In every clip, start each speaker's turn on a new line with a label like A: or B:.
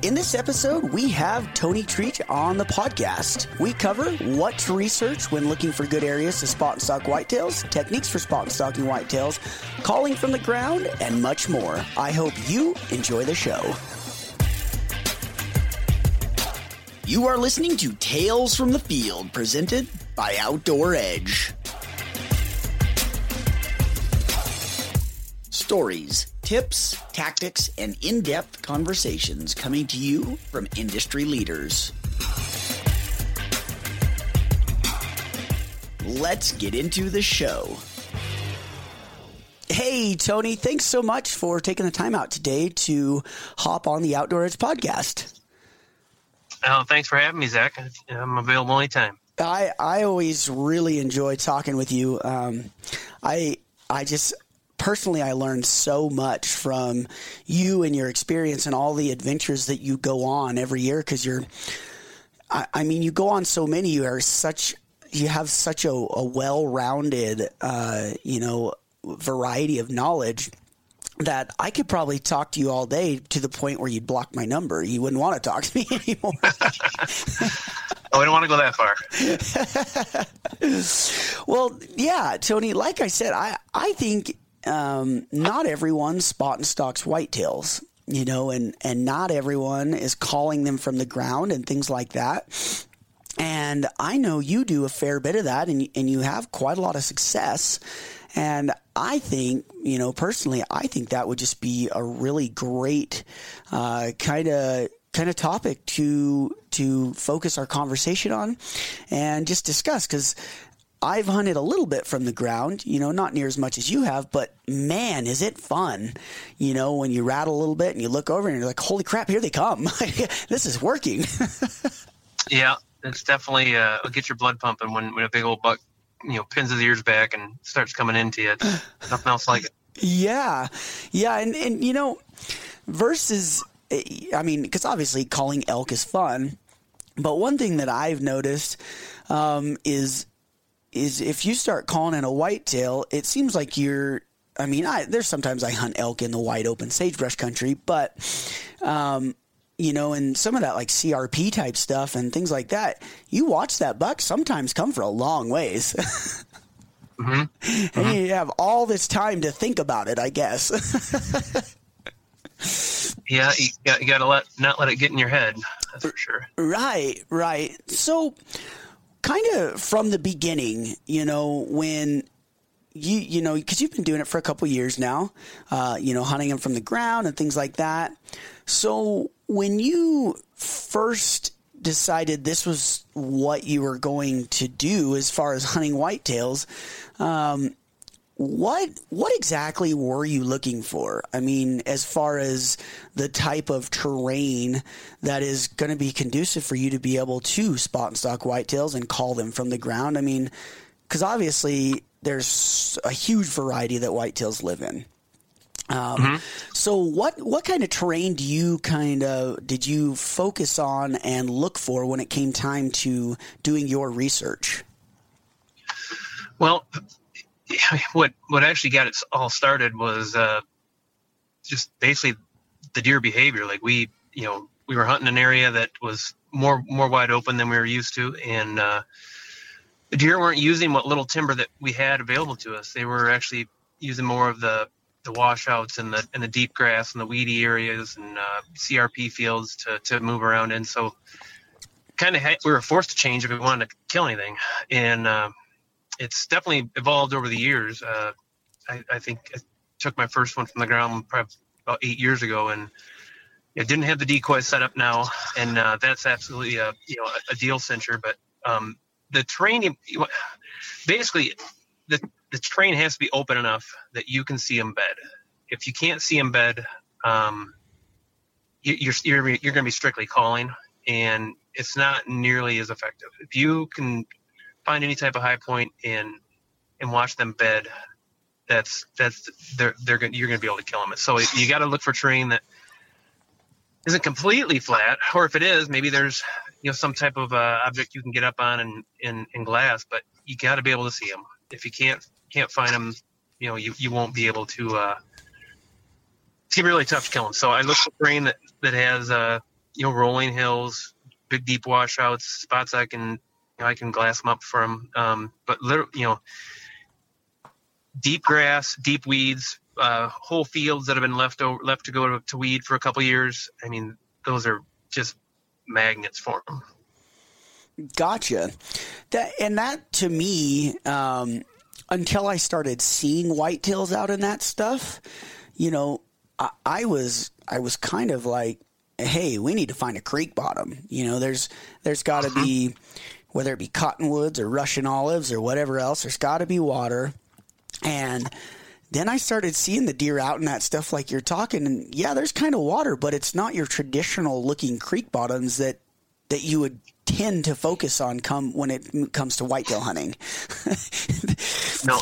A: In this episode, we have Tony Treach on the podcast. We cover what to research when looking for good areas to spot and stalk whitetails, techniques for spot and stalking whitetails, calling from the ground, and much more. I hope you enjoy the show. You are listening to Tales from the Field, presented by Outdoor Edge. Stories, tips, tactics, and in depth conversations coming to you from industry leaders. Let's get into the show. Hey, Tony, thanks so much for taking the time out today to hop on the Outdoor Edge podcast.
B: Oh, thanks for having me, Zach. I'm available anytime.
A: I, I always really enjoy talking with you. Um, I I just personally, I learned so much from you and your experience and all the adventures that you go on every year because you're, I, I, mean, you go on so many. You are such, you have such a, a well rounded, uh, you know, variety of knowledge that I could probably talk to you all day to the point where you'd block my number. You wouldn't want to talk to me anymore.
B: oh, I don't want to go that
A: far. well, yeah, Tony, like I said, I, I think um, not everyone spot and stalks whitetails, you know, and, and not everyone is calling them from the ground and things like that. And I know you do a fair bit of that and, and you have quite a lot of success. And I think, you know, personally, I think that would just be a really great kind of kind of topic to to focus our conversation on and just discuss because I've hunted a little bit from the ground, you know, not near as much as you have, but man, is it fun, you know, when you rattle a little bit and you look over and you're like, holy crap, here they come. this is working.
B: yeah, it's definitely, uh, get your blood pumping when, when a big old buck, you know, pins his ears back and starts coming into you. It's nothing else like it.
A: Yeah. Yeah. And, and, you know, versus, I mean, because obviously calling elk is fun, but one thing that I've noticed um, is is if you start calling in a whitetail, it seems like you're. I mean, I, there's sometimes I hunt elk in the wide open sagebrush country, but um, you know, and some of that like CRP type stuff and things like that, you watch that buck sometimes come for a long ways. mm-hmm. Mm-hmm. And you have all this time to think about it, I guess.
B: yeah, you got, you got to let not let it get in your head. That's for sure.
A: Right, right. So kind of from the beginning, you know, when you you know because you've been doing it for a couple years now, uh, you know, hunting them from the ground and things like that. So when you first decided this was what you were going to do as far as hunting whitetails, um, what what exactly were you looking for? I mean, as far as the type of terrain that is going to be conducive for you to be able to spot and stalk whitetails and call them from the ground. I mean, because obviously there's a huge variety that whitetails live in. Um, mm-hmm. So, what what kind of terrain do you kind of did you focus on and look for when it came time to doing your research?
B: Well, what what actually got it all started was uh, just basically the deer behavior. Like we, you know, we were hunting an area that was more more wide open than we were used to, and uh, the deer weren't using what little timber that we had available to us. They were actually using more of the the washouts and the and the deep grass and the weedy areas and uh, CRP fields to to move around in. So kind of we were forced to change if we wanted to kill anything, and uh, it's definitely evolved over the years. Uh, I, I, think I took my first one from the ground probably about eight years ago, and it didn't have the decoy set up now, and uh, that's absolutely a you know a deal cincher. But um, the terrain, basically, the the terrain has to be open enough that you can see them bed. If you can't see them bed, um, you, you're you're, you're going to be strictly calling, and it's not nearly as effective. If you can find any type of high point and and watch them bed, that's that's they're they're gonna, you're going to be able to kill them. So you got to look for terrain that isn't completely flat, or if it is, maybe there's you know some type of uh, object you can get up on in, in, in glass, but you got to be able to see them. If you can't can't find them, you know you, you won't be able to. Uh, it's gonna be really tough to kill them. So I look for terrain that that has uh, you know rolling hills, big deep washouts, spots I can know, I can glass them up for them. Um, but literally, you know, deep grass, deep weeds, uh, whole fields that have been left over, left to go to, to weed for a couple years. I mean, those are just magnets for them.
A: Gotcha. That and that to me, um, until I started seeing whitetails out in that stuff, you know, I, I was I was kind of like, hey, we need to find a creek bottom. You know, there's there's got to uh-huh. be whether it be cottonwoods or Russian olives or whatever else. There's got to be water. And then I started seeing the deer out in that stuff like you're talking. And yeah, there's kind of water, but it's not your traditional looking creek bottoms that that you would tend to focus on come when it comes to whitetail hunting.
B: no.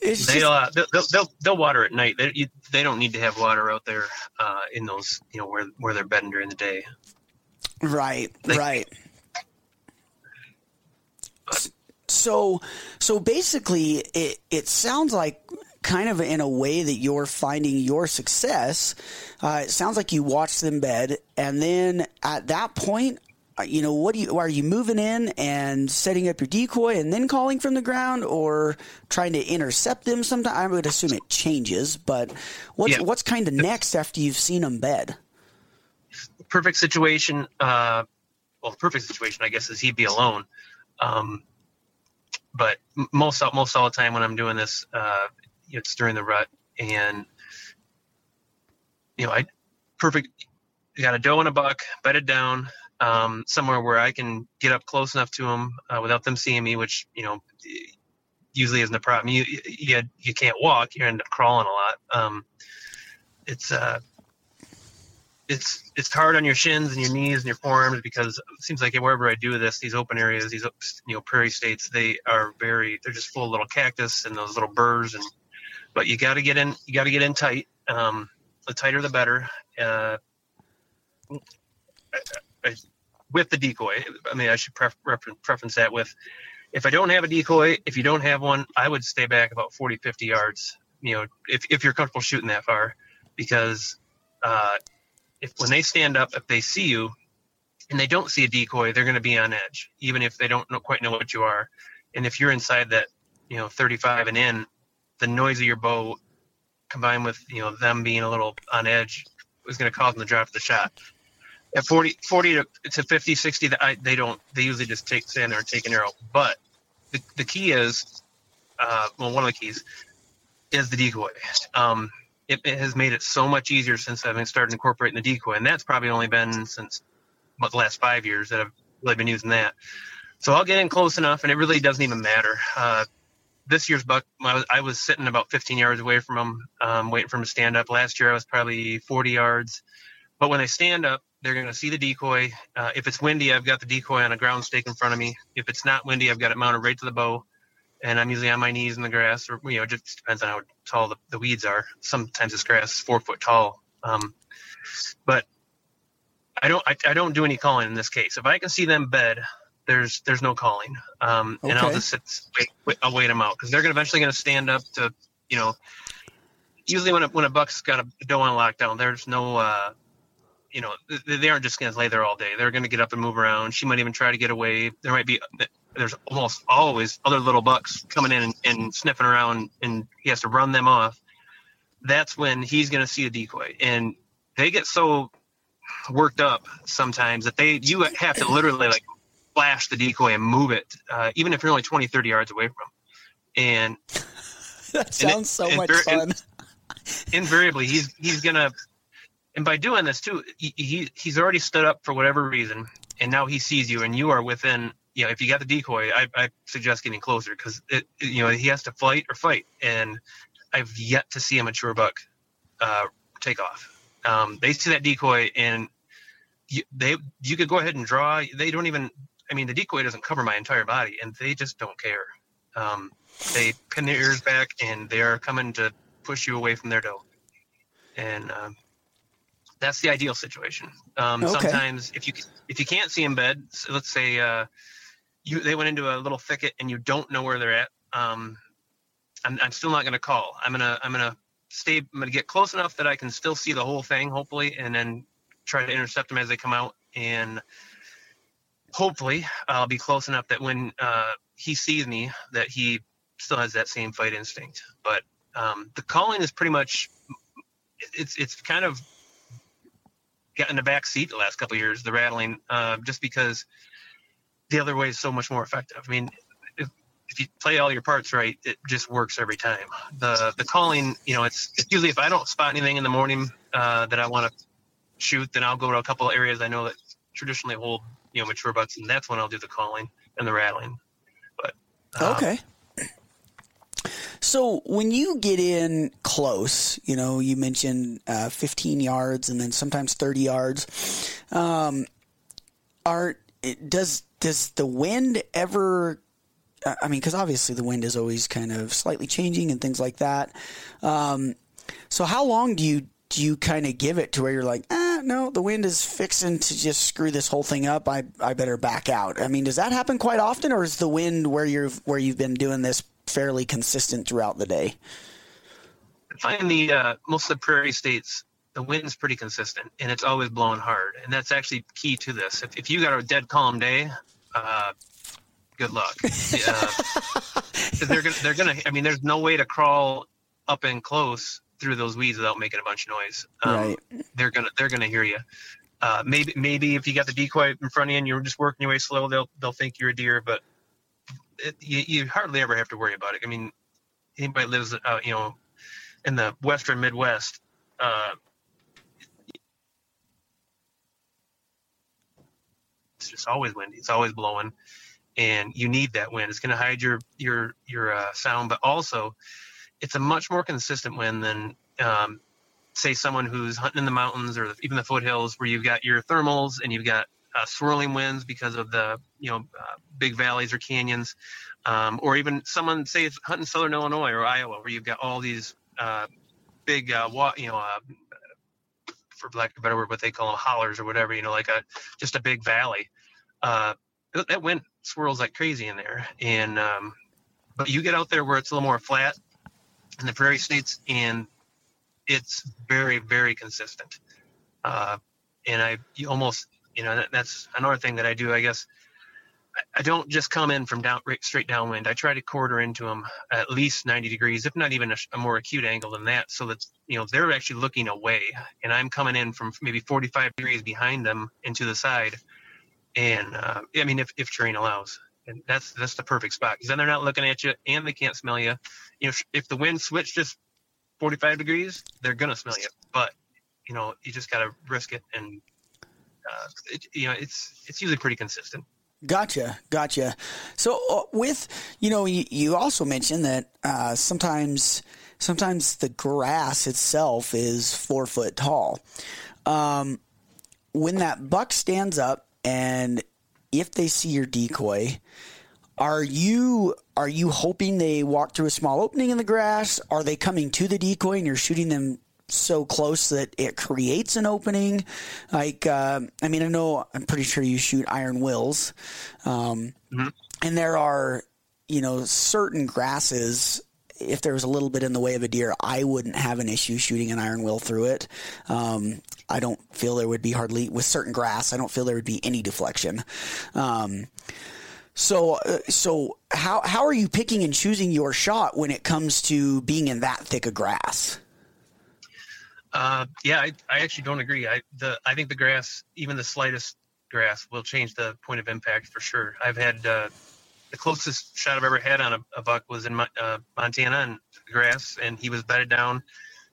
B: It's they, just, uh, they'll, they'll, they'll water at night. They, you, they don't need to have water out there uh, in those, you know, where, where they're bedding during the day.
A: Right, they, right. So, so basically, it it sounds like kind of in a way that you're finding your success. Uh, it sounds like you watch them bed, and then at that point, uh, you know, what do you are you moving in and setting up your decoy and then calling from the ground, or trying to intercept them? Sometime I would assume it changes, but what's yeah. what's kind of next after you've seen them bed?
B: Perfect situation. Uh, well, perfect situation, I guess, is he'd be alone. Um, but most most all the time when I'm doing this, uh, it's during the rut, and you know, I perfect. Got a doe and a buck bedded down um, somewhere where I can get up close enough to them uh, without them seeing me, which you know usually isn't a problem. You you you can't walk; you end up crawling a lot. Um, it's uh, it's it's hard on your shins and your knees and your forearms because it seems like wherever I do this, these open areas, these you know prairie states, they are very they're just full of little cactus and those little burrs and but you got to get in you got to get in tight. Um, the tighter the better. Uh, I, I, with the decoy, I mean I should pref- preference that with if I don't have a decoy, if you don't have one, I would stay back about 40, 50 yards. You know, if if you're comfortable shooting that far, because uh, if when they stand up, if they see you and they don't see a decoy, they're going to be on edge, even if they don't know, quite know what you are. And if you're inside that, you know, 35 and in, the noise of your bow combined with, you know, them being a little on edge is going to cause them to drop the shot. At 40, 40 to, to 50, 60, they don't, they usually just take, stand there and take an arrow. But the, the key is, uh, well, one of the keys is the decoy. Um, it, it, has made it so much easier since I've started incorporating the decoy, and that's probably only been since about the last five years that I've really been using that. So I'll get in close enough, and it really doesn't even matter. Uh, this year's buck, I was, I was sitting about 15 yards away from him, um, waiting for him to stand up. Last year, I was probably 40 yards. But when they stand up, they're going to see the decoy. Uh, if it's windy, I've got the decoy on a ground stake in front of me. If it's not windy, I've got it mounted right to the bow, and I'm usually on my knees in the grass, or you know, it just depends on how tall the, the weeds are. Sometimes this grass is four foot tall, um, but I don't I, I, don't do any calling in this case. If I can see them bed, there's there's no calling, um, okay. and I'll just sit, wait, wait, I'll wait them out because they're gonna eventually going to stand up to you know. Usually when a, when a buck's got a doe on lockdown, there's no uh, you know, they aren't just going to lay there all day. They're going to get up and move around. She might even try to get away. There might be, there's almost always other little bucks coming in and, and sniffing around, and he has to run them off. That's when he's going to see a decoy, and they get so worked up sometimes that they you have to literally like flash the decoy and move it, uh, even if you're only 20, 30 yards away from him. And
A: that sounds and it, so much fun.
B: invariably, he's he's gonna and by doing this too, he, he he's already stood up for whatever reason, and now he sees you, and you are within. You know, if you got the decoy, I, I suggest getting closer because it, you know, he has to fight or fight, and I've yet to see a mature buck uh, take off. Um, they see that decoy, and you, they you could go ahead and draw. They don't even. I mean, the decoy doesn't cover my entire body, and they just don't care. Um, they pin their ears back, and they are coming to push you away from their doe. And um, that's the ideal situation. Um, okay. Sometimes if you if you can't see in bed, so let's say uh, you they went into a little thicket and you don't know where they're at, um, I'm, I'm still not going to call. I'm gonna I'm gonna stay. I'm gonna get close enough that I can still see the whole thing, hopefully, and then try to intercept them as they come out. And hopefully, I'll be close enough that when uh, he sees me, that he still has that same fight instinct. But um, the calling is pretty much it's it's kind of got in the back seat the last couple years, the rattling, uh, just because the other way is so much more effective. I mean, if, if you play all your parts right, it just works every time. The the calling, you know, it's, it's usually if I don't spot anything in the morning uh, that I want to shoot, then I'll go to a couple areas I know that traditionally hold you know mature bucks, and that's when I'll do the calling and the rattling. But
A: uh, okay. So when you get in close, you know, you mentioned uh, 15 yards and then sometimes 30 yards. Um, are does does the wind ever? I mean, because obviously the wind is always kind of slightly changing and things like that. Um, so how long do you do you kind of give it to where you're like, ah, no, the wind is fixing to just screw this whole thing up. I I better back out. I mean, does that happen quite often, or is the wind where you're where you've been doing this fairly consistent throughout the day?
B: I find the uh, most of the prairie states the wind's pretty consistent and it's always blowing hard, and that's actually key to this. If, if you got a dead calm day, uh, good luck. uh, they're gonna, they're gonna. I mean, there's no way to crawl up and close through those weeds without making a bunch of noise. Um, right. They're gonna they're gonna hear you. Uh, maybe maybe if you got the decoy in front of you and you're just working your way slow, they'll they'll think you're a deer. But it, you, you, hardly ever have to worry about it. I mean, anybody lives, uh, you know, in the western Midwest, uh, it's just always windy. It's always blowing, and you need that wind. It's going to hide your your your uh, sound, but also it's a much more consistent wind than um, say someone who's hunting in the mountains or even the foothills, where you've got your thermals and you've got uh, swirling winds because of the you know uh, big valleys or canyons, um, or even someone say it's hunting southern Illinois or Iowa where you've got all these uh, big uh, wa- you know uh, for lack of a better word what they call them hollers or whatever you know like a just a big valley. Uh, that wind swirls like crazy in there, and um, but you get out there where it's a little more flat in the prairie states and it's very very consistent. Uh, and I you almost you know that, that's another thing that I do. I guess I, I don't just come in from down straight downwind. I try to quarter into them at least 90 degrees, if not even a, a, more acute angle than that, so that you know they're actually looking away, and I'm coming in from maybe 45 degrees behind them into the side. And uh, I mean, if, if terrain allows, and that's that's the perfect spot because then they're not looking at you and they can't smell you. You know, if the wind switched just 45 degrees, they're gonna smell you. But you know, you just gotta risk it and uh, it, you know, it's it's usually pretty consistent.
A: Gotcha, gotcha. So uh, with you know you, you also mentioned that uh, sometimes sometimes the grass itself is four foot tall. Um, when that buck stands up and if they see your decoy, are you are you hoping they walk through a small opening in the grass? Are they coming to the decoy and you're shooting them so close that it creates an opening. Like, uh, I mean, I know I'm pretty sure you shoot iron wills, um, mm-hmm. and there are, you know, certain grasses. If there was a little bit in the way of a deer, I wouldn't have an issue shooting an iron will through it. Um, I don't feel there would be hardly with certain grass. I don't feel there would be any deflection. Um, so, uh, so how how are you picking and choosing your shot when it comes to being in that thick of grass?
B: Uh, yeah, I, I actually don't agree. I the I think the grass, even the slightest grass, will change the point of impact for sure. I've had uh, the closest shot I've ever had on a, a buck was in uh, Montana and grass, and he was bedded down,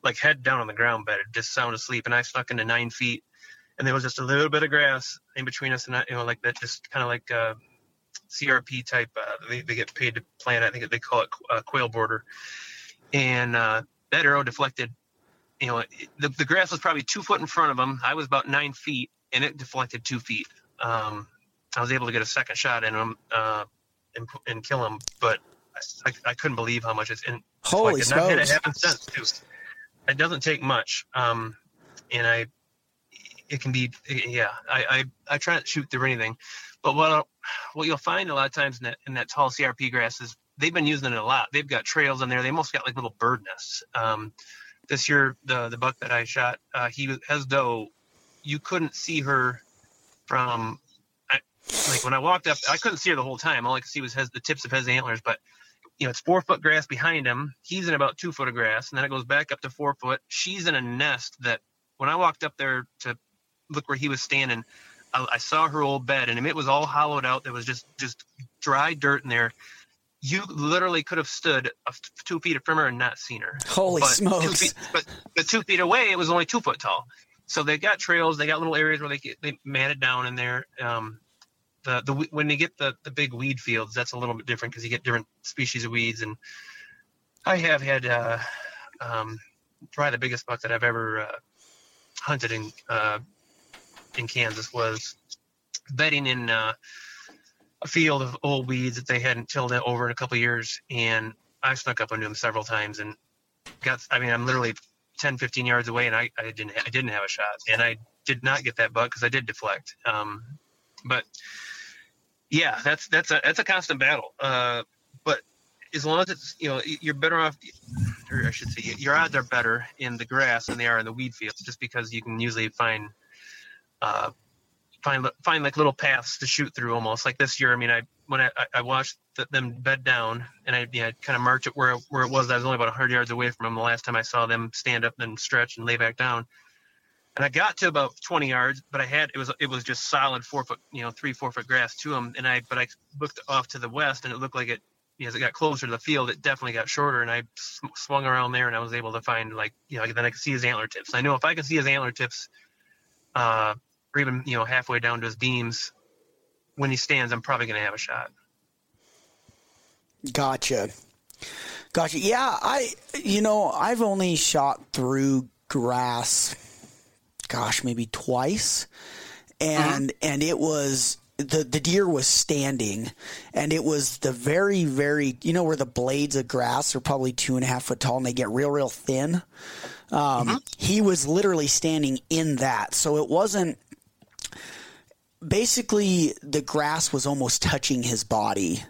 B: like head down on the ground, bedded, just sound asleep, and I stuck into nine feet, and there was just a little bit of grass in between us, and I, you know, like that, just kind of like uh, CRP type. Uh, they, they get paid to plant. I think they call it uh, quail border, and uh, that arrow deflected you know, the, the grass was probably two foot in front of him. I was about nine feet, and it deflected two feet. Um, I was able to get a second shot in him uh, and, and kill him, but I, I, couldn't believe how much it's in.
A: Holy! I've had it happen since
B: too. It doesn't take much, um, and I, it can be, yeah. I, I, I try not to shoot through anything, but what what you'll find a lot of times in that in that tall CRP grass is they've been using it a lot. They've got trails in there. They almost got like little bird nests. Um, this year the the buck that I shot, uh, he has doe. You couldn't see her from like when I walked up. I couldn't see her the whole time. All I could see was his, the tips of his antlers. But you know, it's four foot grass behind him. He's in about two foot of grass, and then it goes back up to four foot. She's in a nest that when I walked up there to look where he was standing, I, I saw her old bed, and it was all hollowed out. There was just just dry dirt in there you literally could have stood two feet from her and not seen her.
A: Holy but smokes!
B: Two feet, but, but two feet away, it was only two foot tall. So they got trails. They got little areas where they they matted down in there. Um, the the when you get the the big weed fields, that's a little bit different because you get different species of weeds. And I have had uh, um, probably the biggest buck that I've ever uh, hunted in uh, in Kansas was bedding in uh, a field of old weeds that they hadn't tilled over in a couple years, and I snuck up onto him several times and got. I mean, I'm literally 10, 15 yards away, and I, I didn't I didn't have a shot, and I did not get that buck because I did deflect. Um, but yeah, that's that's a that's a constant battle. Uh, but as long as it's you know you're better off, or I should say your odds are better in the grass than they are in the weed fields, just because you can usually find uh, find find like little paths to shoot through almost like this year. I mean, I when I, I watched the, them bed down and I yeah, kind of marked it where where it was. I was only about 100 yards away from them the last time I saw them stand up and stretch and lay back down. And I got to about 20 yards, but I had it was it was just solid four foot, you know, three four foot grass to them. And I but I looked off to the west and it looked like it as it got closer to the field, it definitely got shorter. And I swung around there and I was able to find like you know then I could see his antler tips. I know if I can see his antler tips. Uh, or even you know halfway down to his beams when he stands i'm probably going to have a shot
A: gotcha gotcha yeah i you know i've only shot through grass gosh maybe twice and uh-huh. and it was the the deer was standing and it was the very very you know where the blades of grass are probably two and a half foot tall and they get real real thin um, uh-huh. he was literally standing in that so it wasn't basically the grass was almost touching his body.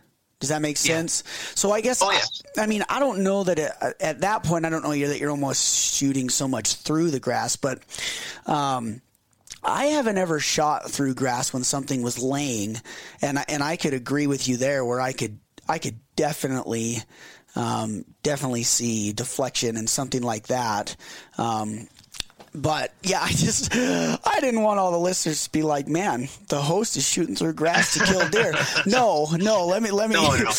A: Does that make sense? Yeah. So I guess
B: oh, yeah.
A: I, I, mean I don't know that it, at that point I don't know that you're almost shooting so much through the grass, but um, I haven't ever shot through grass when something was laying, and I, and I could agree with you there where I could I could definitely um, definitely see deflection and something like that. Um, but yeah, I just I didn't want all the listeners to be like, man, the host is shooting through grass to kill deer. no, no, let me let me.
B: No, no, um,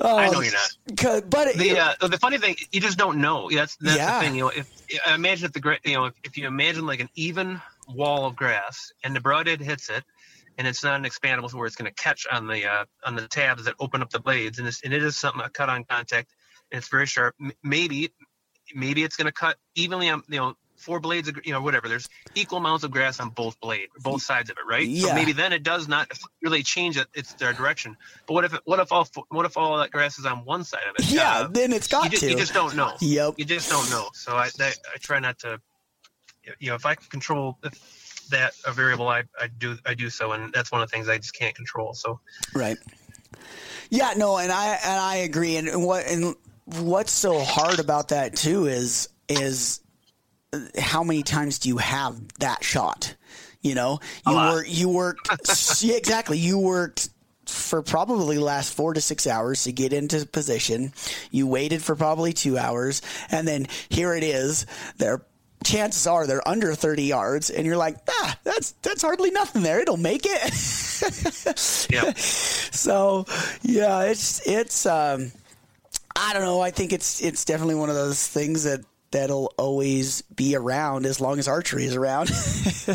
B: I know you're not.
A: But
B: the uh, the funny thing, you just don't know. That's that's yeah. the thing. You know, if imagine if the you know if, if you imagine like an even wall of grass and the broadhead hits it, and it's not an expandable where it's going to catch on the uh, on the tabs that open up the blades, and, and it is something a cut on contact, and it's very sharp. M- maybe maybe it's going to cut evenly on you know four blades of you know whatever. There's equal amounts of grass on both blade, both sides of it, right?
A: Yeah.
B: So maybe then it does not really change it, its their direction. But what if it, what if all what if all that grass is on one side of it?
A: Yeah,
B: Uh,
A: then it's got
B: you, just,
A: to.
B: you just don't know.
A: Yep.
B: You just don't know. So I I, I try not to. You know, if I can control that a variable, I, I do I do so, and that's one of the things I just can't control. So
A: Right. Yeah, no, and I and I agree. And what and what's so hard about that too is is how many times do you have that shot? You know, you work you worked yeah, exactly. You worked for probably the last four to six hours to get into position. You waited for probably two hours, and then here it is. They're chances are they're under 30 yards and you're like ah that's that's hardly nothing there it'll make it
B: yeah,
A: so yeah, it's it's um, I don't know. I think it's it's definitely one of those things that that'll always be around as long as archery is around.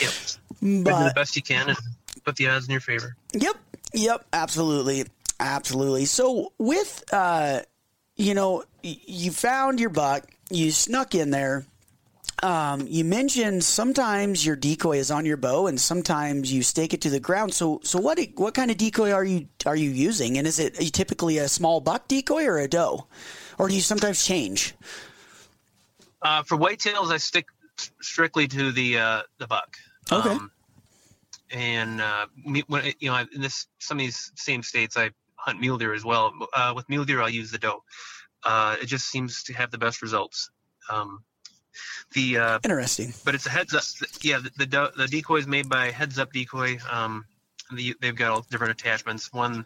B: yep. Do the best you can and put the odds in your favor.
A: yep, yep, absolutely, absolutely. So with uh, you know, you found your buck, you snuck in there. Um, you mentioned sometimes your decoy is on your bow, and sometimes you stake it to the ground. So, so what what kind of decoy are you are you using? And is it typically a small buck decoy or a doe, or do you sometimes change?
B: Uh, for whitetails, I stick strictly to the uh, the buck.
A: Okay.
B: and uh, when you know, in this some of these same states, I hunt mule deer as well. Uh, with mule deer, I'll use the doe. Uh, it just seems to have the best results. Um, the uh,
A: Interesting.
B: but it's a heads up. Yeah, the the, do- the decoy is made by Heads Up Decoy. Um, the, they've got all different attachments. One,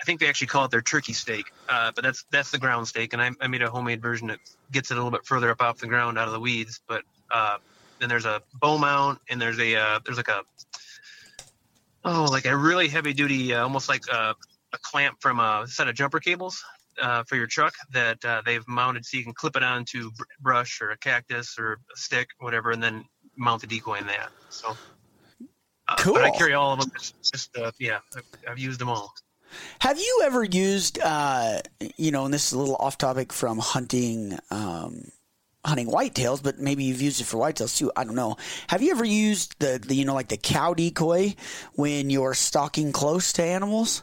B: I think they actually call it their turkey stake, uh, but that's that's the ground stake, And I, I made a homemade version that gets it a little bit further up off the ground, out of the weeds. But uh, then there's a bow mount, and there's a uh, there's like a oh like a really heavy duty, uh, almost like a, a clamp from a set of jumper cables uh, for your truck that uh, they've mounted so you can clip it onto br- brush or a cactus or a stick, whatever, and then mount the decoy in that. So, uh, But I carry all of them. Just, just uh, yeah, I've, I've used them all.
A: Have you ever used, uh, you know, and this is a little off topic from hunting, um, hunting whitetails, but maybe you've used it for whitetails too. I don't know. Have you ever used the, the you know, like the cow decoy when you're stalking close to animals?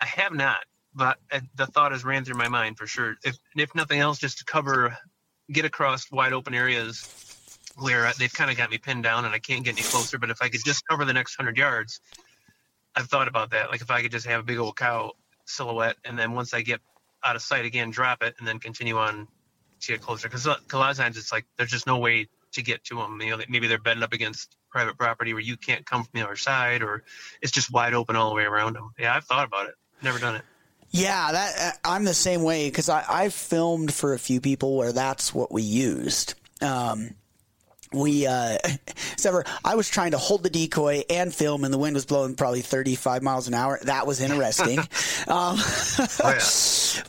B: I have not, but uh, the thought has ran through my mind for sure. If if nothing else, just to cover, get across wide open areas where uh, they've kind of got me pinned down and I can't get any closer. But if I could just cover the next hundred yards, I've thought about that. Like if I could just have a big old cow silhouette, and then once I get out of sight again, drop it, and then continue on to get closer. Because a lot of times it's like there's just no way to get to them. You know, maybe they're bedding up against private property where you can't come from the other side, or it's just wide open all the way around them. Yeah, I've thought about it. Never done it.
A: Yeah, that uh, I'm the same way because I I've filmed for a few people where that's what we used. Um, we uh Sever, I was trying to hold the decoy and film and the wind was blowing probably 35 miles an hour. That was interesting. um,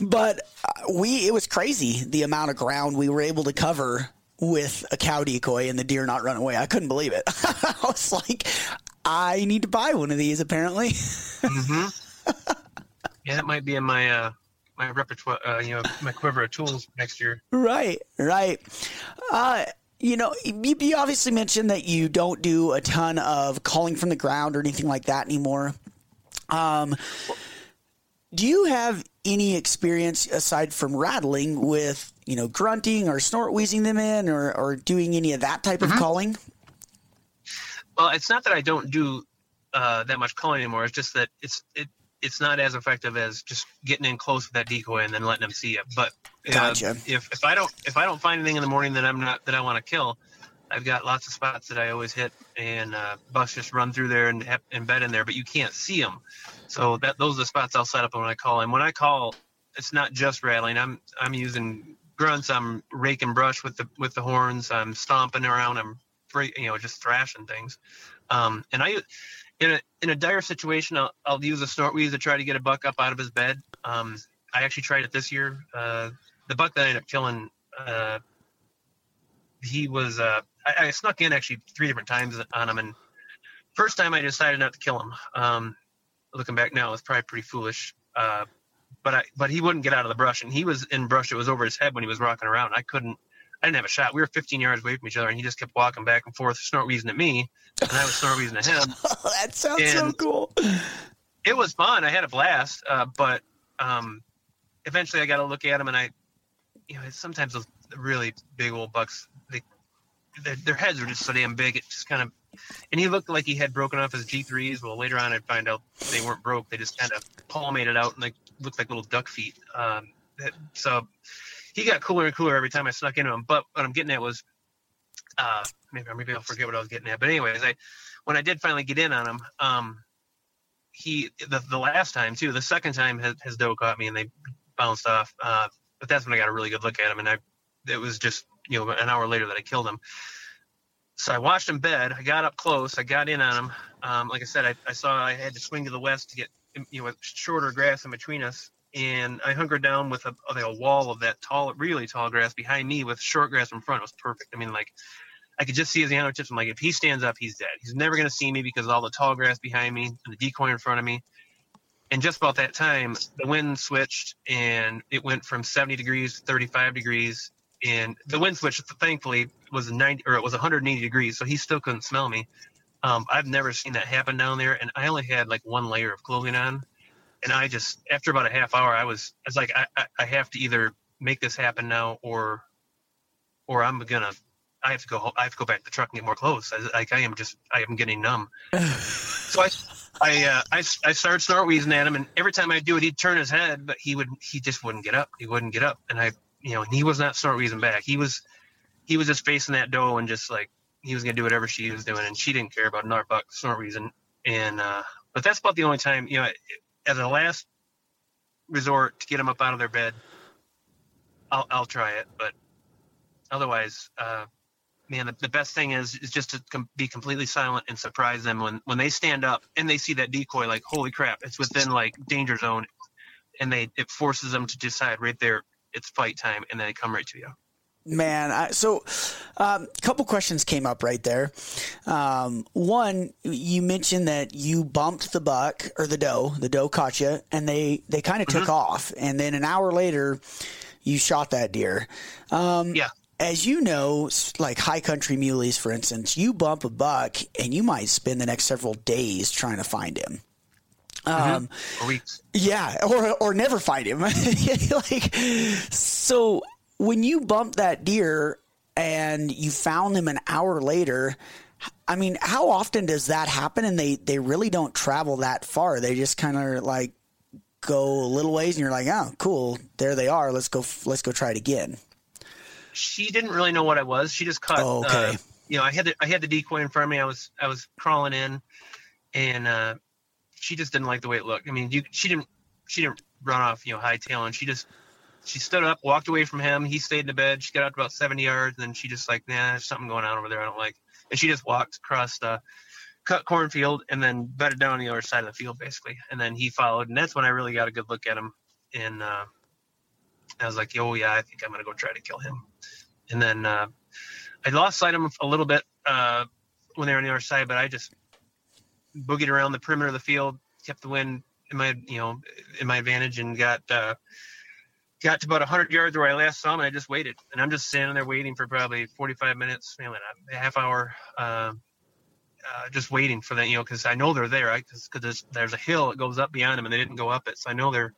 A: but uh, we it was crazy the amount of ground we were able to cover with a cow decoy and the deer not run away. I couldn't believe it. I was like I need to buy one of these apparently. mm-hmm.
B: Yeah, that might be in my uh, my repertoire, uh, you know, my quiver of tools next year.
A: Right, right. Uh, you know, you, obviously mentioned that you don't do a ton of calling from the ground or anything like that anymore. Um, do you have any experience aside from rattling with, you know, grunting or snort wheezing them in or, or doing any of that type of calling?
B: Well, it's not that I don't do uh, that much calling anymore. It's just that it's it it's not as effective as just getting in close with that decoy and then letting them see it. But uh,
A: Gotcha.
B: if if I don't if I don't find anything in the morning that I'm not that I want to kill, I've got lots of spots that I always hit, and uh, bucks just run through there and have, and bed in there, but you can't see them. So that those are the spots I'll set up when I call. And when I call, it's not just rattling. I'm I'm using grunts. I'm raking brush with the with the horns. I'm stomping around. I'm you know just thrashing things. Um, and I in a in a dire situation, I'll, I'll use a snort wheeze to try to get a buck up out of his bed. Um, I actually tried it this year. Uh, the buck that I ended up killing, uh, he was uh, I, I snuck in actually three different times on him, and first time I decided not to kill him. Um, looking back now, it's probably pretty foolish. Uh, but I, but he wouldn't get out of the brush, and he was in brush. It was over his head when he was rocking around. I couldn't. I didn't have a shot. We were 15 yards away from each other, and he just kept walking back and forth, snort wheezing at me, and I was snort wheezing at him.
A: that sounds and so cool.
B: It was fun. I had a blast. Uh, but um, eventually, I got to look at him, and I, you know, sometimes those really big old bucks, they, their, their heads are just so damn big. It just kind of and he looked like he had broken off his G3s. Well, later on, I'd find out they weren't broke. They just kind of palmated out and they looked like little duck feet. Um, so he got cooler and cooler every time I snuck into him. But what I'm getting at was, uh, maybe maybe I'll forget what I was getting at. But anyways, I when I did finally get in on him, um, he the, the last time too. The second time his, his doe caught me and they bounced off. Uh, but that's when I got a really good look at him, and I it was just you know an hour later that I killed him so I watched him bed. I got up close. I got in on him. Um, like I said, I, I, saw I had to swing to the west to get you know shorter grass in between us, and I hunkered down with a, a wall of that tall, really tall grass behind me with short grass in front. It was perfect. I mean, like I could just see his antler tips. I'm like, if he stands up, he's dead. He's never going to see me because of all the tall grass behind me and the decoy in front of me. And just about that time, the wind switched and it went from 70 degrees to 35 degrees and the wind switch thankfully was 90 or it was 180 degrees so he still couldn't smell me um, i've never seen that happen down there and i only had like one layer of clothing on and i just after about a half hour i was i was like i, I, I have to either make this happen now or or i'm gonna i have to go i have to go back to the truck and get more clothes I, like i am just i am getting numb so i I, uh, I I started snort wheezing at him, and every time I do it, he'd turn his head, but he would he just wouldn't get up. He wouldn't get up, and I you know, he was not snort wheezing back. He was he was just facing that doe and just like he was gonna do whatever she was doing, and she didn't care about another buck snort wheezing. And uh, but that's about the only time you know, as a last resort to get them up out of their bed, I'll I'll try it. But otherwise, uh, man, the, the best thing is is just to com- be completely silent and surprise them when when they stand up and they see that decoy. Like, holy crap, it's within like danger zone, and they it forces them to decide right there it's fight time, and then they come right to you.
A: Man, I, so a um, couple questions came up right there. Um, one, you mentioned that you bumped the buck or the doe. The doe caught you, and they they kind of mm-hmm. took off. And then an hour later, you shot that deer. Um,
B: yeah.
A: As you know, like high country muleys, for instance, you bump a buck, and you might spend the next several days trying to find him.
B: Um, mm-hmm. Or weeks.
A: Yeah, or or never find him. like so, when you bump that deer and you found him an hour later, I mean, how often does that happen? And they they really don't travel that far. They just kind of like go a little ways, and you're like, oh, cool, there they are. Let's go. Let's go try it again.
B: She didn't really know what I was. She just caught. Oh, okay. Uh, you know, I had the I had the decoy in front of me. I was I was crawling in, and uh, she just didn't like the way it looked. I mean, you, she didn't she didn't run off, you know, hightailing. She just she stood up, walked away from him. He stayed in the bed. She got out to about 70 yards, and then she just like, nah, there's something going on over there I don't like. And she just walked across the cut cornfield and then bedded down on the other side of the field, basically. And then he followed, and that's when I really got a good look at him. And uh, I was like, oh yeah, I think I'm gonna go try to kill him. And then uh, I lost sight of him a little bit uh, when they were on the other side, but I just boogied around the perimeter of the field, kept the wind in my you know in my advantage, and got uh, got to about 100 yards where I last saw him, and I just waited. And I'm just standing there waiting for probably 45 minutes, maybe a half hour, uh, uh, just waiting for that, you know, because I know they're there, right? Because there's, there's a hill that goes up beyond them, and they didn't go up it, so I know they're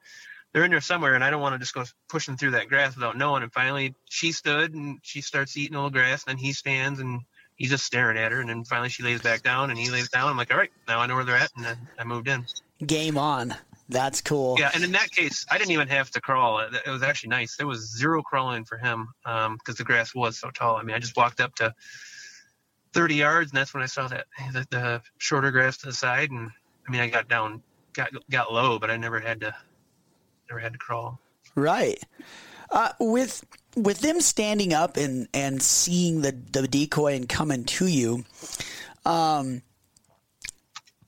B: they're in there somewhere, and I don't want to just go pushing through that grass without knowing. And finally, she stood, and she starts eating a little grass, and then he stands, and he's just staring at her, and then finally she lays back down, and he lays down. I'm like, all right, now I know where they're at, and then I moved in.
A: Game on. That's cool.
B: Yeah, and in that case, I didn't even have to crawl. It, it was actually nice. There was zero crawling for him because um, the grass was so tall. I mean, I just walked up to 30 yards, and that's when I saw that the, the shorter grass to the side, and I mean, I got down, got got low, but I never had to, never had to crawl.
A: Right. Uh, with with them standing up and and seeing the the decoy and coming to you, um,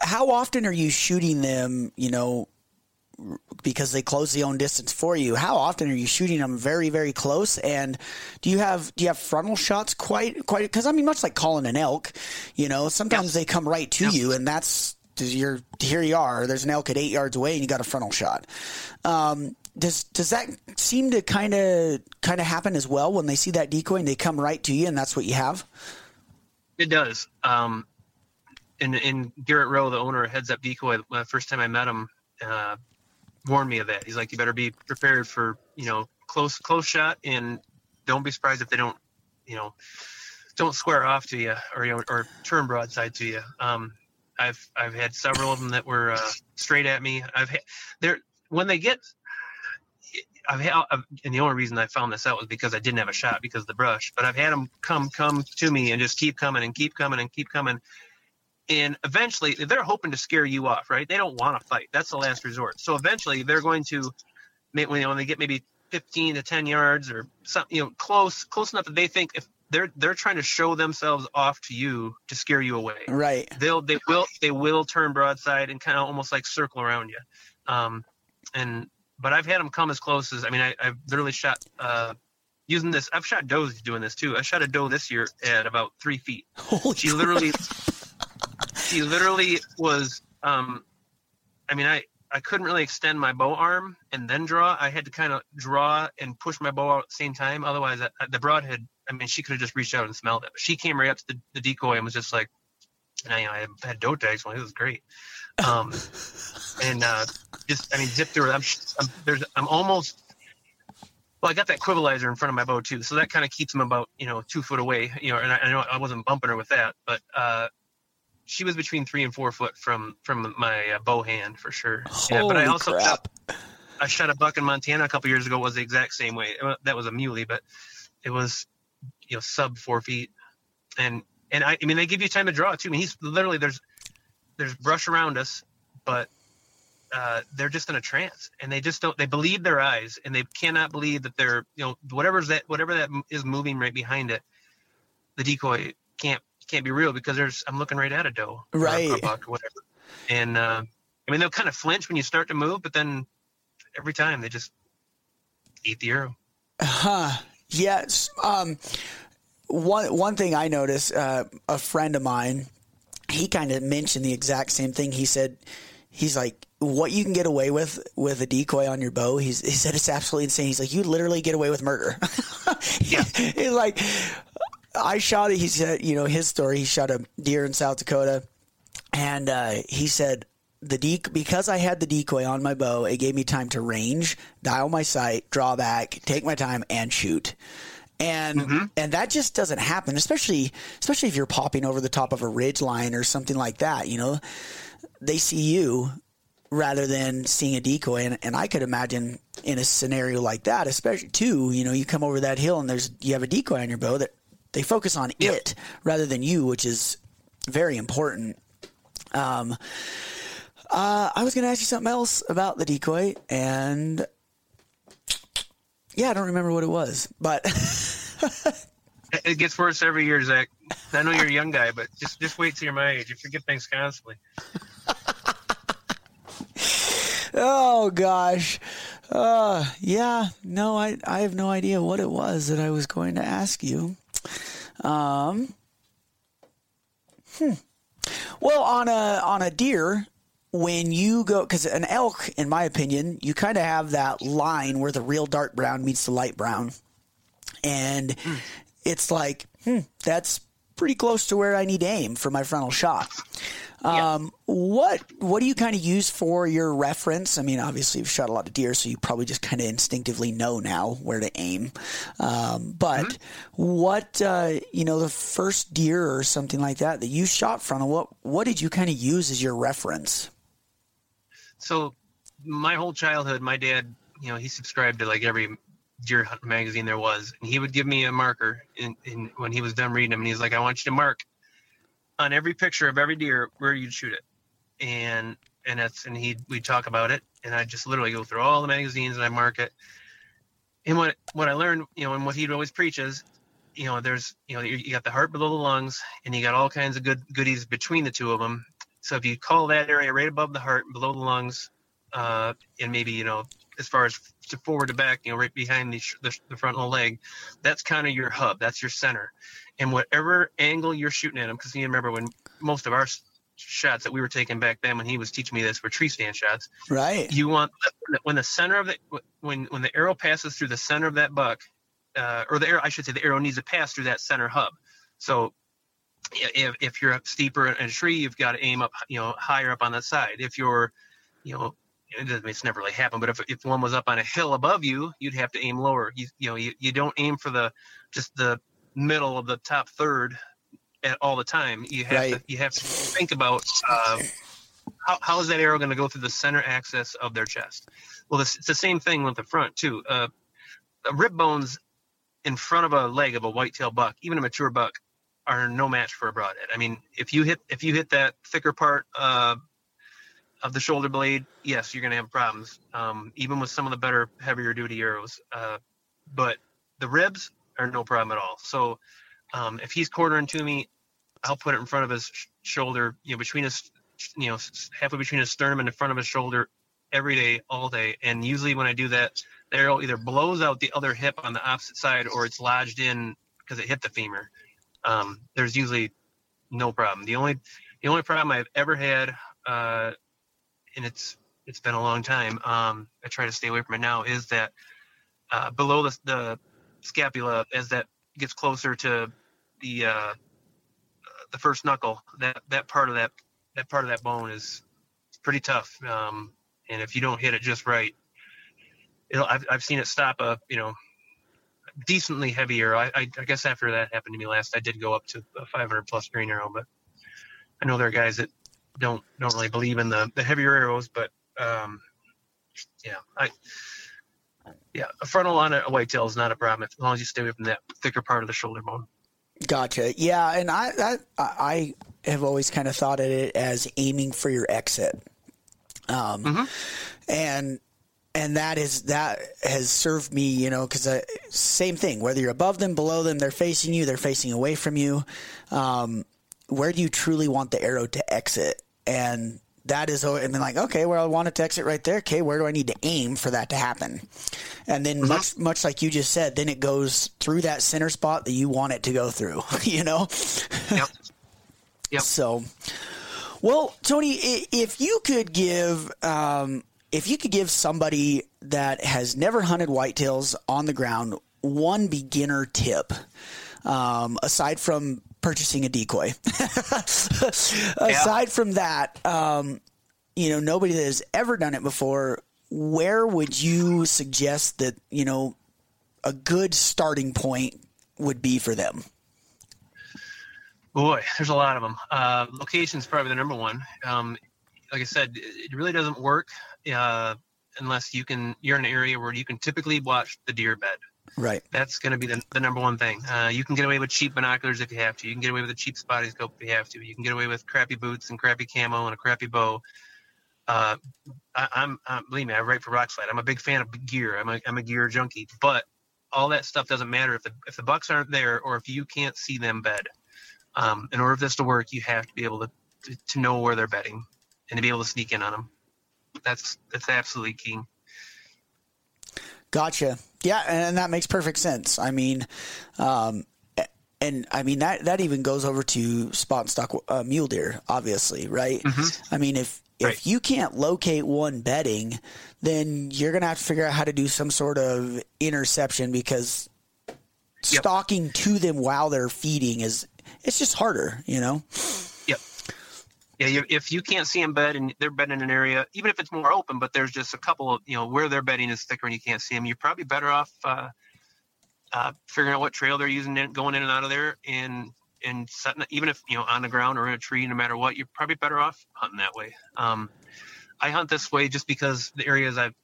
A: how often are you shooting them? You know, because they close the own distance for you. How often are you shooting them very, very close? And do you have do you have frontal shots quite quite? Because I mean, much like calling an elk, you know, sometimes they come right to you, and that's you're here. You are. There's an elk at eight yards away, and you got a frontal shot. Um, does does that seem to kind of kind of happen as well when they see that decoy and they come right to you, and that's what you have?
B: It does. Um, and, and Garrett Rowe, the owner of Heads Up Decoy, the first time I met him, uh, warned me of that. He's like, you better be prepared for, you know, close, close shot and don't be surprised if they don't, you know, don't square off to you or, you know, or turn broadside to you. Um, I've, I've had several of them that were, uh, straight at me. I've had, they're, when they get, I've had, and the only reason I found this out was because I didn't have a shot because of the brush, but I've had them come, come to me and just keep coming and keep coming and keep coming and eventually they're hoping to scare you off, right? They don't want to fight. That's the last resort. So eventually they're going to, when they get maybe 15 to 10 yards or something, you know, close, close enough that they think if they're they're trying to show themselves off to you to scare you away.
A: Right.
B: They'll they will they will turn broadside and kind of almost like circle around you. Um, and but I've had them come as close as I mean I, I've literally shot uh, using this. I've shot does doing this too. I shot a doe this year at about three feet. Holy she literally she literally was. Um, I mean, I I couldn't really extend my bow arm and then draw. I had to kind of draw and push my bow out at the same time. Otherwise, I, the broadhead. I mean, she could have just reached out and smelled it. But she came right up to the, the decoy and was just like, and I, you know, I had doe tags. Well, it was great. Um, and uh, just, I mean, zipped through. I'm, I'm there's, I'm almost. Well, I got that quivalizer in front of my bow too, so that kind of keeps them about you know two foot away. You know, and I, I know I wasn't bumping her with that, but uh, she was between three and four foot from from my uh, bow hand for sure.
A: Holy yeah, but I also crap.
B: Shot, I shot a buck in Montana a couple years ago. Was the exact same way. That was a muley, but it was you know sub four feet, and and I, I mean they give you time to draw too. I mean he's literally there's there's brush around us, but uh, they're just in a trance and they just don't they believe their eyes and they cannot believe that they're you know whatever's that whatever that is moving right behind it the decoy can't can't be real because there's I'm looking right at a doe,
A: right,
B: or a buck or whatever. And uh, I mean, they'll kind of flinch when you start to move, but then every time they just eat the arrow.
A: Huh. Yes. Um, one one thing I noticed, uh, a friend of mine, he kind of mentioned the exact same thing. He said, he's like, what you can get away with with a decoy on your bow. He's, he said it's absolutely insane. He's like, you literally get away with murder. yeah. he's like, I shot it. He said, you know, his story. He shot a deer in South Dakota, and uh, he said the dec- because I had the decoy on my bow, it gave me time to range, dial my sight, draw back, take my time, and shoot. And mm-hmm. and that just doesn't happen, especially especially if you're popping over the top of a ridge line or something like that. You know, they see you rather than seeing a decoy. And, and I could imagine in a scenario like that, especially too, you know, you come over that hill and there's you have a decoy on your bow that they focus on it rather than you, which is very important. Um, uh, I was going to ask you something else about the decoy, and yeah, I don't remember what it was, but
B: it gets worse every year, Zach. I know you're a young guy, but just just wait till you're my age. You forget things constantly.
A: oh gosh. Uh, yeah, no, I I have no idea what it was that I was going to ask you. Um, hmm. Well, on a on a deer, when you go because an elk, in my opinion, you kind of have that line where the real dark brown meets the light brown, and mm. it's like hmm, that's pretty close to where I need to aim for my frontal shot. Um, What what do you kind of use for your reference? I mean, obviously you've shot a lot of deer, so you probably just kind of instinctively know now where to aim. Um, but mm-hmm. what uh, you know, the first deer or something like that that you shot from, what what did you kind of use as your reference?
B: So, my whole childhood, my dad, you know, he subscribed to like every deer hunt magazine there was, and he would give me a marker in when he was done reading them, and he's like, "I want you to mark." on every picture of every deer where you'd shoot it, and and that's and he we talk about it, and I just literally go through all the magazines and I mark it. And what what I learned, you know, and what he'd always preaches, you know, there's you know you got the heart below the lungs, and you got all kinds of good goodies between the two of them. So if you call that area right above the heart, below the lungs, uh, and maybe you know as far as to forward to back, you know, right behind the, the, the front leg, that's kind of your hub. That's your center. And whatever angle you're shooting at them, because you remember when most of our shots that we were taking back then when he was teaching me this were tree stand shots.
A: Right.
B: You want when the center of the when when the arrow passes through the center of that buck, uh, or the arrow I should say the arrow needs to pass through that center hub. So if, if you're up steeper in a tree, you've got to aim up, you know, higher up on the side. If you're, you know, it's never really happened, but if, if one was up on a hill above you, you'd have to aim lower. You, you know, you, you don't aim for the, just the middle of the top third at all the time. You have right. to, you have to think about, uh, how, how is that arrow going to go through the center axis of their chest? Well, it's, it's the same thing with the front too. Uh, rib bones in front of a leg of a whitetail buck, even a mature buck, are no match for a broadhead. I mean, if you hit if you hit that thicker part uh, of the shoulder blade, yes, you're going to have problems. Um, even with some of the better, heavier duty arrows. Uh, but the ribs are no problem at all. So um, if he's quartering to me, I'll put it in front of his sh- shoulder, you know, between his, you know, halfway between his sternum and the front of his shoulder every day, all day. And usually when I do that, the arrow either blows out the other hip on the opposite side or it's lodged in because it hit the femur um, there's usually no problem. The only the only problem I've ever had, uh, and it's it's been a long time. Um, I try to stay away from it now. Is that uh, below the, the scapula, as that gets closer to the uh, the first knuckle, that that part of that that part of that bone is pretty tough. Um, and if you don't hit it just right, it'll, I've I've seen it stop a you know decently heavier. I, I, I, guess after that happened to me last, I did go up to a 500 plus grain arrow, but I know there are guys that don't don't really believe in the, the heavier arrows, but um, yeah, I yeah, a frontal on a, whitetail is not a problem as long as you stay away from that thicker part of the shoulder bone.
A: Gotcha. Yeah, and I I, I have always kind of thought of it as aiming for your exit. Um, mm-hmm. and and that is that has served me, you know, because same thing. Whether you're above them, below them, they're facing you, they're facing away from you. Um, where do you truly want the arrow to exit? And that is, and then like, okay, well, I want it to exit right there. Okay, where do I need to aim for that to happen? And then mm-hmm. much, much like you just said, then it goes through that center spot that you want it to go through. You know.
B: Yep.
A: Yep. So, well, Tony, if you could give um, if you could give somebody that has never hunted whitetails on the ground one beginner tip, um, aside from purchasing a decoy, aside from that, um, you know, nobody that has ever done it before, where would you suggest that, you know, a good starting point would be for them?
B: Boy, there's a lot of them. Uh, location is probably the number one. Um, like I said, it really doesn't work uh, unless you can. You're in an area where you can typically watch the deer bed.
A: Right.
B: That's going to be the, the number one thing. Uh, you can get away with cheap binoculars if you have to. You can get away with a cheap spotting scope if you have to. You can get away with crappy boots and crappy camo and a crappy bow. Uh, I, I'm, I'm, believe me, I write for Rokslide. I'm a big fan of gear. I'm a, I'm a gear junkie. But all that stuff doesn't matter if the if the bucks aren't there or if you can't see them bed. Um, in order for this to work, you have to be able to, to, to know where they're bedding and to be able to sneak in on them. That's that's absolutely key.
A: Gotcha. Yeah, and that makes perfect sense. I mean, um, and I mean that that even goes over to spot and stalk uh, mule deer, obviously, right? Mm-hmm. I mean, if if right. you can't locate one bedding, then you're gonna have to figure out how to do some sort of interception because yep. stalking to them while they're feeding is it's just harder, you know
B: yeah, if you can't see them bed and they're bedding in an area, even if it's more open, but there's just a couple of, you know, where their bedding is thicker and you can't see them, you're probably better off uh, uh, figuring out what trail they're using, going in and out of there, and and setting, even if you know on the ground or in a tree, no matter what, you're probably better off hunting that way. Um, I hunt this way just because the areas I've,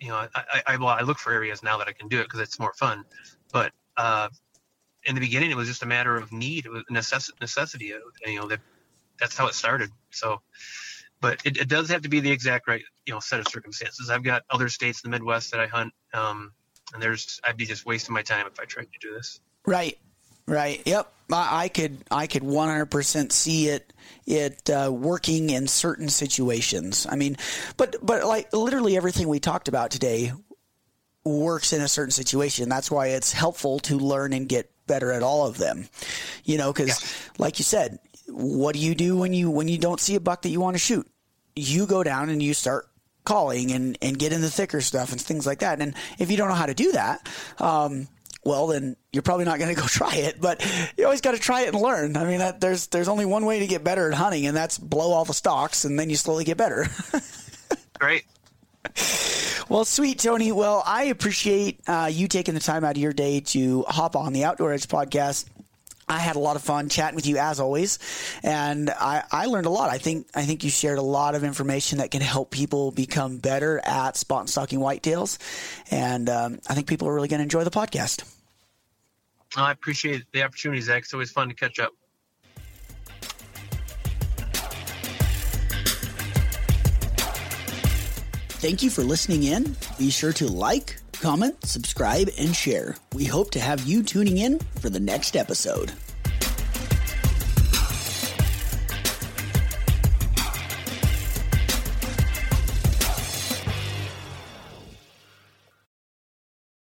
B: you know, I, I, well, I look for areas now that I can do it because it's more fun, but. Uh, in the beginning, it was just a matter of need, necessity. necessity. You know, that that's how it started. So, but it, it, does have to be the exact right, you know, set of circumstances. I've got other states in the Midwest that I hunt, um, and there's I'd be just wasting my time if I tried to do this.
A: Right. Right. Yep. I, I could I could 100% see it it uh, working in certain situations. I mean, but but like literally everything we talked about today works in a certain situation. That's why it's helpful to learn and get better at all of them. You know, because yeah. like you said, what do you do when you when you don't see a buck that you want to shoot? You go down and you start calling and and get in the thicker stuff and things like that. And if you don't know how to do that, um, well, then you're probably not going to go try it. But you always got to try it and learn. I mean, that, there's there's only one way to get better at hunting, and that's blow all the stalks, and then you slowly get better.
B: Great.
A: Well, sweet Tony. Well, I appreciate uh, you taking the time out of your day to hop on the Outdoor Edge podcast. I had a lot of fun chatting with you as always, and I, I learned a lot. I think I think you shared a lot of information that can help people become better at spot and stalking whitetails, and um, I think people are really going to enjoy the podcast.
B: I appreciate the opportunity, Zach. It's always fun to catch up.
A: Thank you for listening in. Be sure to like, comment, subscribe, and share. We hope to have you tuning in for the next episode.